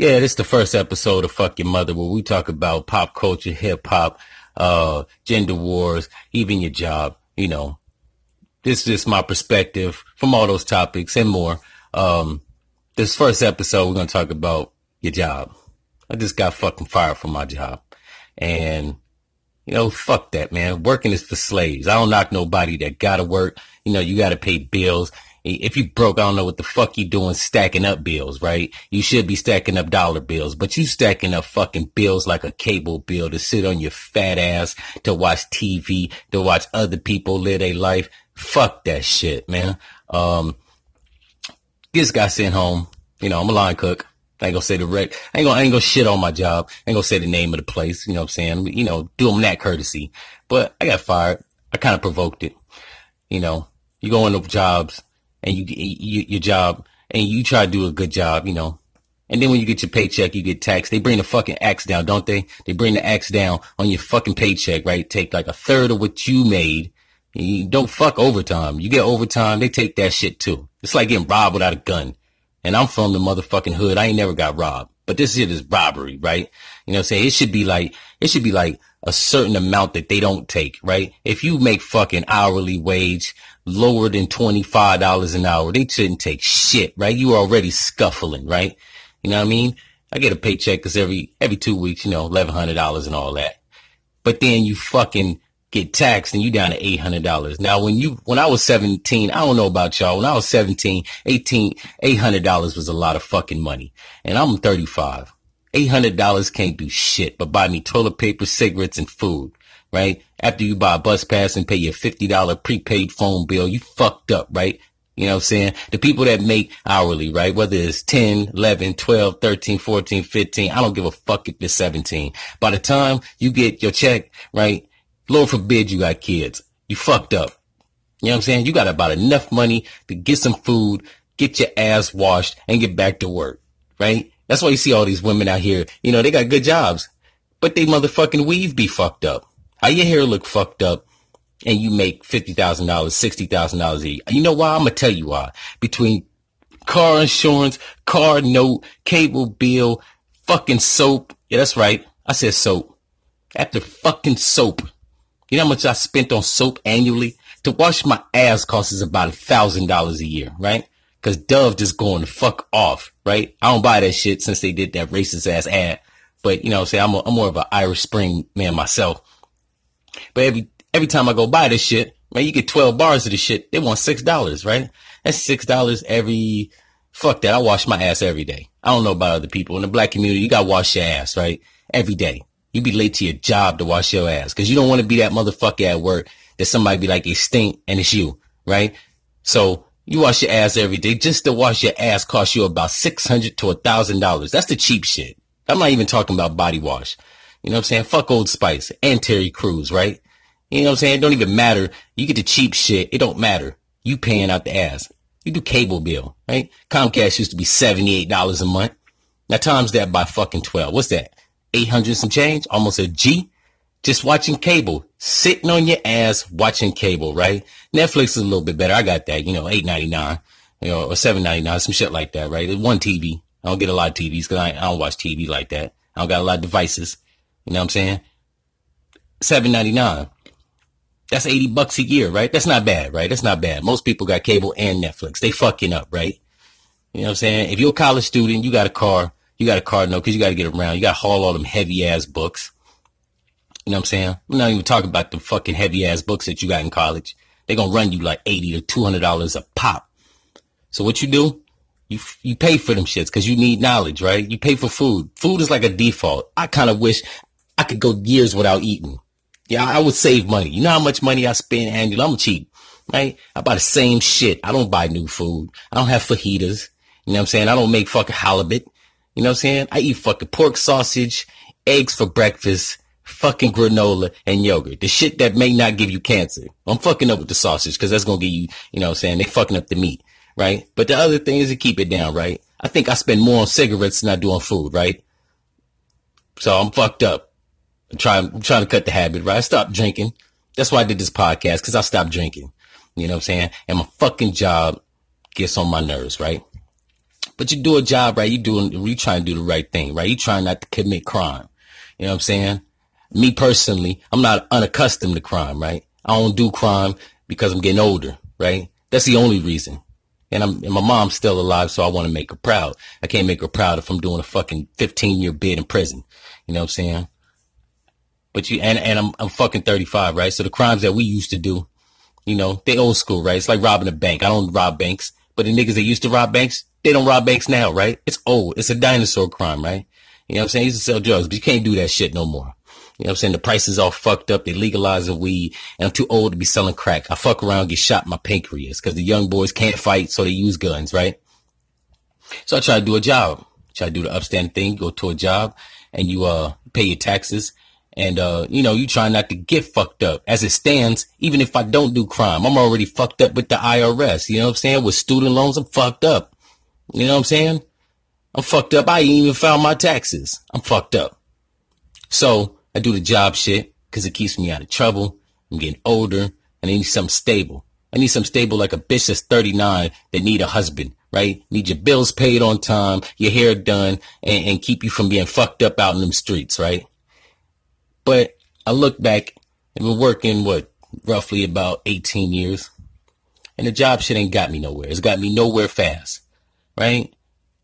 Yeah, this is the first episode of Fuck Your Mother where we talk about pop culture, hip hop, uh, gender wars, even your job. You know, this is just my perspective from all those topics and more. Um, this first episode, we're going to talk about your job. I just got fucking fired from my job. And, you know, fuck that, man. Working is for slaves. I don't knock nobody that gotta work. You know, you gotta pay bills. If you broke, I don't know what the fuck you doing stacking up bills, right? You should be stacking up dollar bills, but you stacking up fucking bills like a cable bill to sit on your fat ass, to watch TV, to watch other people live their life. Fuck that shit, man. Um, this guy sent home. You know, I'm a line cook. I ain't gonna say the rec. I ain't gonna, I ain't gonna shit on my job. I ain't gonna say the name of the place. You know what I'm saying? You know, do them that courtesy. But I got fired. I kind of provoked it. You know, you go into jobs and you, you, your job and you try to do a good job, you know. And then when you get your paycheck, you get taxed. They bring the fucking axe down, don't they? They bring the axe down on your fucking paycheck, right? Take like a third of what you made. You don't fuck overtime. You get overtime, they take that shit too. It's like getting robbed without a gun. And I'm from the motherfucking hood. I ain't never got robbed. But this shit is robbery, right? You know what I'm saying? It should be like, it should be like a certain amount that they don't take, right? If you make fucking hourly wage lower than $25 an hour, they shouldn't take shit, right? You are already scuffling, right? You know what I mean? I get a paycheck cause every, every two weeks, you know, $1,100 and all that. But then you fucking get taxed and you down to $800. Now, when you, when I was 17, I don't know about y'all. When I was 17, 18, $800 was a lot of fucking money and I'm 35. $800 can't do shit but buy me toilet paper, cigarettes and food, right? After you buy a bus pass and pay your $50 prepaid phone bill, you fucked up, right? You know what I'm saying? The people that make hourly, right? Whether it's 10, 11, 12, 13, 14, 15, I don't give a fuck if it's 17. By the time you get your check, right? Lord forbid you got kids. You fucked up. You know what I'm saying? You got about enough money to get some food, get your ass washed, and get back to work. Right? That's why you see all these women out here. You know, they got good jobs, but they motherfucking weave be fucked up. How your hair look fucked up and you make $50,000, $60,000 a year. You know why? I'm going to tell you why. Between car insurance, car note, cable bill, fucking soap. Yeah, that's right. I said soap. After fucking soap. You know how much I spent on soap annually? To wash my ass costs about a thousand dollars a year, right? Cause Dove just going fuck off, right? I don't buy that shit since they did that racist ass ad. But you know, say I'm, a, I'm more of an Irish Spring man myself. But every every time I go buy this shit, man, you get 12 bars of the shit. They want six dollars, right? That's six dollars every. Fuck that. I wash my ass every day. I don't know about other people in the black community. You got to wash your ass, right? Every day. You be late to your job to wash your ass because you don't want to be that motherfucker at work that somebody be like, they stink and it's you, right? So you wash your ass every day. Just to wash your ass costs you about 600 to a thousand dollars. That's the cheap shit. I'm not even talking about body wash. You know what I'm saying? Fuck Old Spice and Terry Crews, right? You know what I'm saying? It don't even matter. You get the cheap shit. It don't matter. You paying out the ass. You do cable bill, right? Comcast used to be $78 a month. Now times that by fucking 12. What's that? 800 some change, almost a G, just watching cable, sitting on your ass watching cable, right? Netflix is a little bit better. I got that, you know, 8.99, you know, or 7.99, some shit like that, right? One TV. I don't get a lot of TVs because I, I don't watch TV like that. I don't got a lot of devices. You know what I'm saying? 7.99. That's 80 bucks a year, right? That's not bad, right? That's not bad. Most people got cable and Netflix. They fucking up, right? You know what I'm saying? If you're a college student, you got a car, you got a car note because you got to get around. You got to haul all them heavy ass books. You know what I'm saying? I'm not even talking about the fucking heavy ass books that you got in college. They're to run you like 80 to $200 a pop. So what you do? You, you pay for them shits because you need knowledge, right? You pay for food. Food is like a default. I kind of wish I could go years without eating. Yeah, I would save money. You know how much money I spend annually? I'm cheap, right? I buy the same shit. I don't buy new food. I don't have fajitas. You know what I'm saying? I don't make fucking halibut. You know what I'm saying? I eat fucking pork sausage, eggs for breakfast, fucking granola and yogurt. The shit that may not give you cancer. I'm fucking up with the sausage because that's to give you, you know what I'm saying? They fucking up the meat, right? But the other thing is to keep it down, right? I think I spend more on cigarettes than I do on food, right? So I'm fucked up. I'm trying, I'm trying to cut the habit, right? I stopped drinking. That's why I did this podcast because I stopped drinking. You know what I'm saying? And my fucking job gets on my nerves, right? But you do a job, right? You doing, you trying to do the right thing, right? You trying not to commit crime. You know what I'm saying? Me personally, I'm not unaccustomed to crime, right? I don't do crime because I'm getting older, right? That's the only reason. And I'm, and my mom's still alive, so I want to make her proud. I can't make her proud if I'm doing a fucking 15 year bid in prison. You know what I'm saying? But you, and, and I'm, I'm fucking 35, right? So the crimes that we used to do, you know, they old school, right? It's like robbing a bank. I don't rob banks, but the niggas that used to rob banks, they don't rob banks now, right? It's old. It's a dinosaur crime, right? You know what I'm saying? He used to sell drugs, but you can't do that shit no more. You know what I'm saying? The prices all fucked up. They legalizing weed and I'm too old to be selling crack. I fuck around, get shot in my pancreas because the young boys can't fight. So they use guns, right? So I try to do a job, try to do the upstanding thing, go to a job and you, uh, pay your taxes and, uh, you know, you try not to get fucked up. As it stands, even if I don't do crime, I'm already fucked up with the IRS. You know what I'm saying? With student loans, I'm fucked up. You know what I'm saying? I'm fucked up. I ain't even filed my taxes. I'm fucked up. So I do the job shit because it keeps me out of trouble. I'm getting older and I need something stable. I need something stable like a bitch that's 39 that need a husband, right? Need your bills paid on time, your hair done, and, and keep you from being fucked up out in them streets, right? But I look back, I've been working, what, roughly about 18 years. And the job shit ain't got me nowhere. It's got me nowhere fast, right?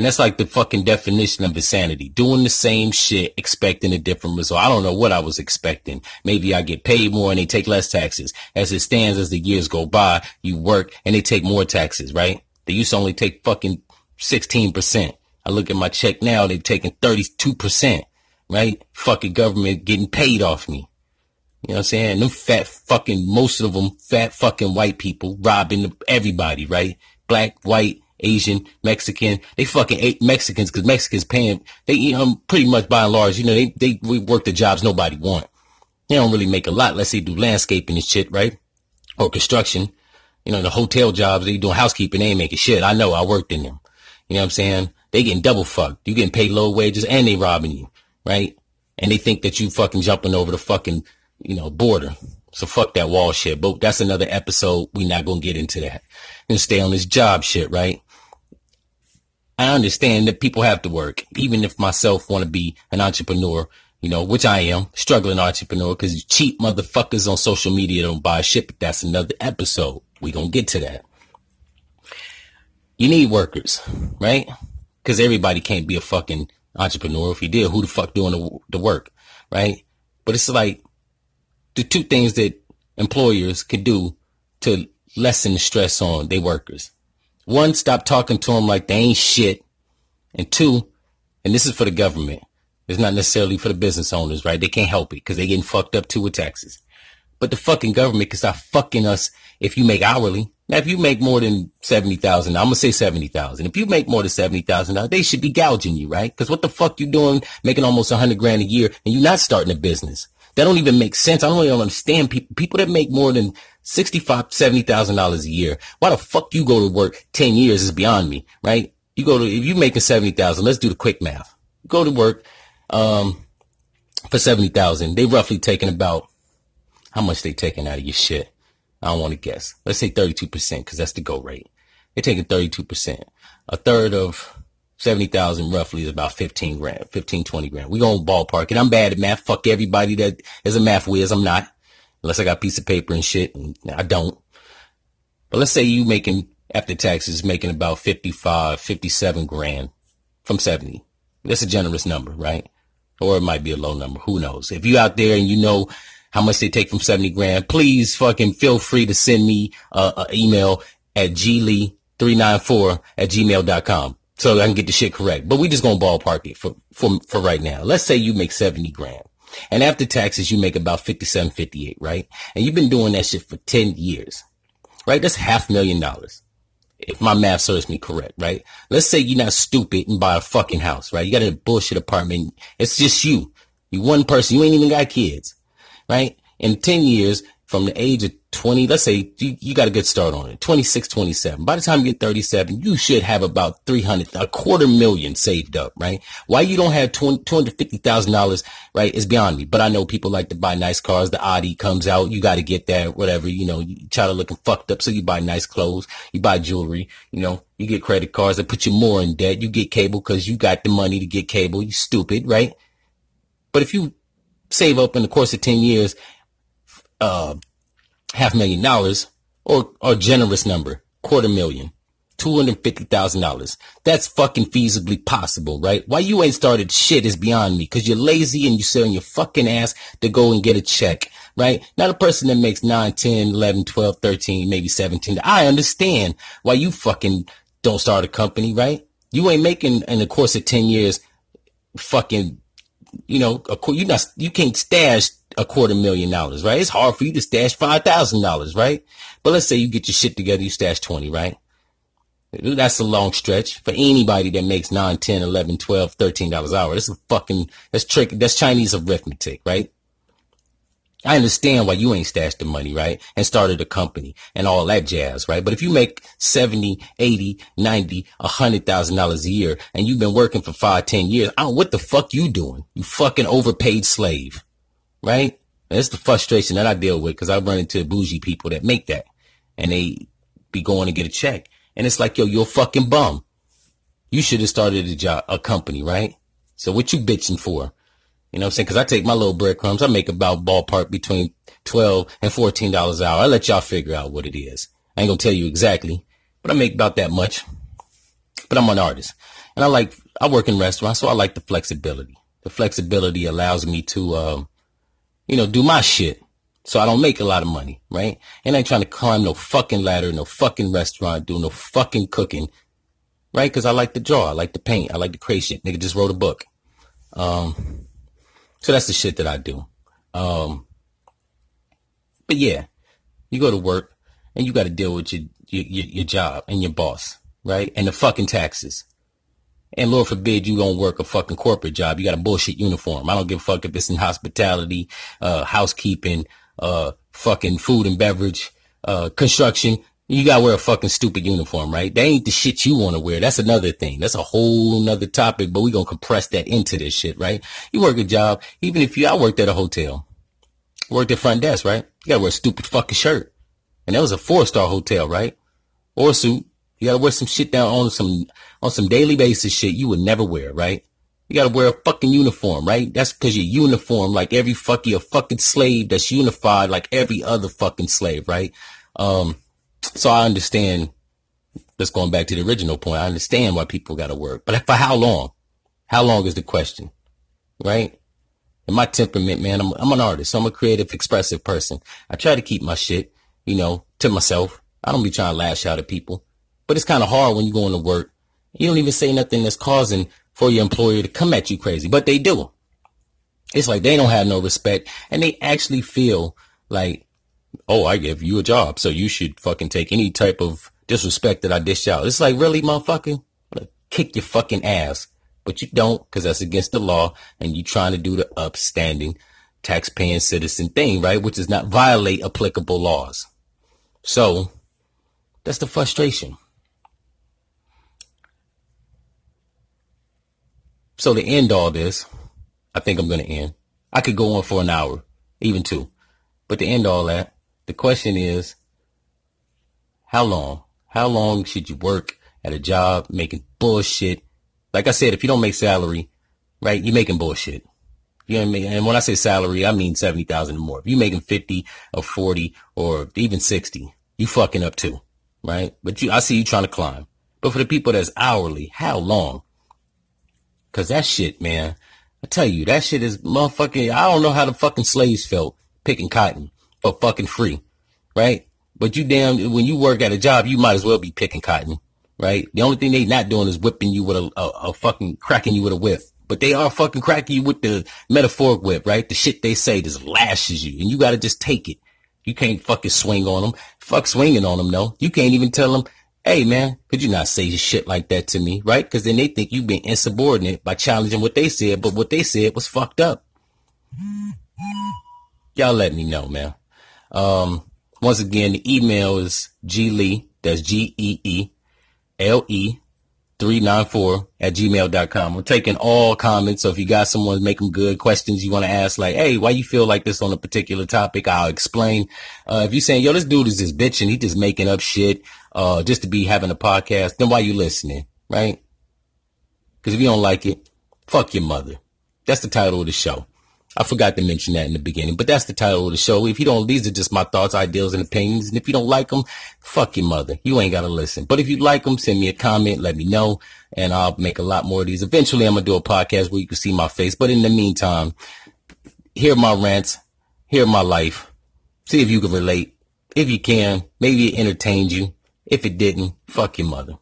And that's like the fucking definition of insanity. Doing the same shit, expecting a different result. I don't know what I was expecting. Maybe I get paid more and they take less taxes. As it stands, as the years go by, you work and they take more taxes, right? They used to only take fucking 16%. I look at my check now, they're taking 32%, right? Fucking government getting paid off me. You know what I'm saying? Them fat fucking, most of them fat fucking white people robbing everybody, right? Black, white, Asian, Mexican. They fucking ate Mexicans because Mexicans paying, they eat them um, pretty much by and large. You know, they, they we work the jobs nobody want. They don't really make a lot unless they do landscaping and shit, right? Or construction. You know, the hotel jobs, they doing housekeeping, they ain't making shit. I know, I worked in them. You know what I'm saying? They getting double fucked. You getting paid low wages and they robbing you, right? And they think that you fucking jumping over the fucking, you know, border. So fuck that wall shit. But that's another episode. We not gonna get into that. And stay on this job shit, right? I understand that people have to work, even if myself want to be an entrepreneur, you know, which I am, struggling entrepreneur, because cheap motherfuckers on social media don't buy shit, but that's another episode. We gonna get to that. You need workers, right? Because everybody can't be a fucking entrepreneur. If you did, who the fuck doing the, the work, right? But it's like the two things that employers could do to lessen the stress on their workers one, stop talking to them like they ain't shit. And two, and this is for the government. It's not necessarily for the business owners, right? They can't help it because they getting fucked up too with taxes. But the fucking government can stop fucking us if you make hourly. Now, if you make more than 70,000, I'm going to say 70,000. If you make more than 70,000, they should be gouging you, right? Because what the fuck you doing making almost a 100 grand a year and you're not starting a business? That don't even make sense. I don't even understand people, people that make more than sixty-five, seventy thousand dollars a year. Why the fuck you go to work ten years is beyond me, right? You go to if you making seventy thousand, let's do the quick math. Go to work um, for seventy thousand. They roughly taking about how much they taking out of your shit. I don't want to guess. Let's say thirty-two percent because that's the go rate. They're taking thirty-two percent. A third of 70,000 roughly is about 15 grand, 15, 20 grand. We gonna ballpark it. I'm bad at math. Fuck everybody that is a math whiz. I'm not unless I got a piece of paper and shit. And I don't. But let's say you making after taxes making about 55, 57 grand from 70. That's a generous number, right? Or it might be a low number. Who knows? If you out there and you know how much they take from 70 grand, please fucking feel free to send me an email at glee394 at gmail.com so I can get the shit correct. But we just gonna ballpark it for, for, for right now. Let's say you make 70 grand. And after taxes, you make about 57, 58, right? And you've been doing that shit for 10 years, right? That's half million dollars. If my math serves me correct, right? Let's say you're not stupid and buy a fucking house, right? You got a bullshit apartment. It's just you. You one person. You ain't even got kids, right? In 10 years, from the age of 20, let's say you, you got a good start on it, 26, 27. By the time you get 37, you should have about 300, a quarter million saved up, right? Why you don't have $250,000, right, is beyond me. But I know people like to buy nice cars. The Audi comes out. You got to get that, whatever, you know, you try to looking fucked up. So you buy nice clothes, you buy jewelry, you know, you get credit cards that put you more in debt. You get cable because you got the money to get cable. You stupid, right? But if you save up in the course of 10 years, uh, half million dollars or, or generous number, quarter million, $250,000. That's fucking feasibly possible, right? Why you ain't started shit is beyond me because you're lazy and you sit on your fucking ass to go and get a check, right? Not a person that makes 9, 10, 11, 12, 13, maybe 17. I understand why you fucking don't start a company, right? You ain't making in the course of 10 years fucking, you know, you not, you can't stash a quarter million dollars, right? It's hard for you to stash $5,000, right? But let's say you get your shit together, you stash 20, right? That's a long stretch for anybody that makes 9, 10, 11, 12, 13 dollars an hour. That's a fucking, that's trick. That's Chinese arithmetic, right? I understand why you ain't stashed the money, right? And started a company and all that jazz, right? But if you make 70, 80, 90, $100,000 a year and you've been working for five, 10 years, I don't, what the fuck you doing? You fucking overpaid slave right? That's the frustration that I deal with because I run into bougie people that make that and they be going to get a check. And it's like, yo, you're a fucking bum. You should have started a job, a company, right? So what you bitching for? You know what I'm saying? Cause I take my little breadcrumbs. I make about ballpark between 12 and $14 an hour. I let y'all figure out what it is. I ain't gonna tell you exactly, but I make about that much. But I'm an artist and I like, I work in restaurants, so I like the flexibility. The flexibility allows me to, um, you know, do my shit. So I don't make a lot of money, right? And I ain't trying to climb no fucking ladder, no fucking restaurant, do no fucking cooking, right? Cause I like to draw. I like to paint. I like to create shit. Nigga just wrote a book. Um, so that's the shit that I do. Um, but yeah, you go to work and you got to deal with your, your, your job and your boss, right? And the fucking taxes. And Lord forbid you don't work a fucking corporate job. You got a bullshit uniform. I don't give a fuck if it's in hospitality, uh, housekeeping, uh, fucking food and beverage, uh, construction. You gotta wear a fucking stupid uniform, right? That ain't the shit you want to wear. That's another thing. That's a whole nother topic, but we gonna compress that into this shit, right? You work a job, even if you, I worked at a hotel, worked at front desk, right? You gotta wear a stupid fucking shirt. And that was a four star hotel, right? Or a suit. You gotta wear some shit down on some on some daily basis shit you would never wear, right? You gotta wear a fucking uniform, right? That's because you're uniform like every fucking a fucking slave that's unified like every other fucking slave, right? Um, so I understand. That's going back to the original point. I understand why people gotta work, but for how long? How long is the question, right? And my temperament, man, I'm, I'm an artist. I'm a creative, expressive person. I try to keep my shit, you know, to myself. I don't be trying to lash out at people. But it's kind of hard when you're going to work. You don't even say nothing that's causing for your employer to come at you crazy, but they do. It's like they don't have no respect and they actually feel like, oh, I give you a job, so you should fucking take any type of disrespect that I dish out. It's like, really, motherfucker? Kick your fucking ass. But you don't, because that's against the law, and you trying to do the upstanding tax-paying citizen thing, right? Which is not violate applicable laws. So, that's the frustration. So to end all this, I think I'm going to end. I could go on for an hour, even two. But to end all that, the question is, how long? How long should you work at a job making bullshit? Like I said, if you don't make salary, right, you're making bullshit. You know what I mean? And when I say salary, I mean 70,000 or more. If you're making 50 or 40 or even 60, you fucking up too, right? But you, I see you trying to climb. But for the people that's hourly, how long? Cause that shit, man, I tell you, that shit is motherfucking, I don't know how the fucking slaves felt picking cotton for fucking free, right? But you damn, when you work at a job, you might as well be picking cotton, right? The only thing they not doing is whipping you with a, a, a fucking, cracking you with a whip. But they are fucking cracking you with the metaphoric whip, right? The shit they say just lashes you and you gotta just take it. You can't fucking swing on them. Fuck swinging on them, no. You can't even tell them, hey man, could you not say shit like that to me, right? Because then they think you've been insubordinate by challenging what they said, but what they said was fucked up. Y'all let me know, man. Um, once again, the email is glee, that's G-E-E-L-E 394 at gmail.com. I'm taking all comments. So if you got someone make them good questions you want to ask, like, hey, why you feel like this on a particular topic? I'll explain. Uh, if you're saying, yo, this dude is just bitching, he just making up shit, uh, just to be having a podcast, then why you listening? Right? Cause if you don't like it, fuck your mother. That's the title of the show. I forgot to mention that in the beginning, but that's the title of the show. If you don't, these are just my thoughts, ideals, and opinions. And if you don't like them, fuck your mother. You ain't got to listen. But if you like them, send me a comment, let me know, and I'll make a lot more of these. Eventually, I'm going to do a podcast where you can see my face. But in the meantime, hear my rants, hear my life, see if you can relate. If you can, maybe it entertained you. If it didn't, fuck your mother.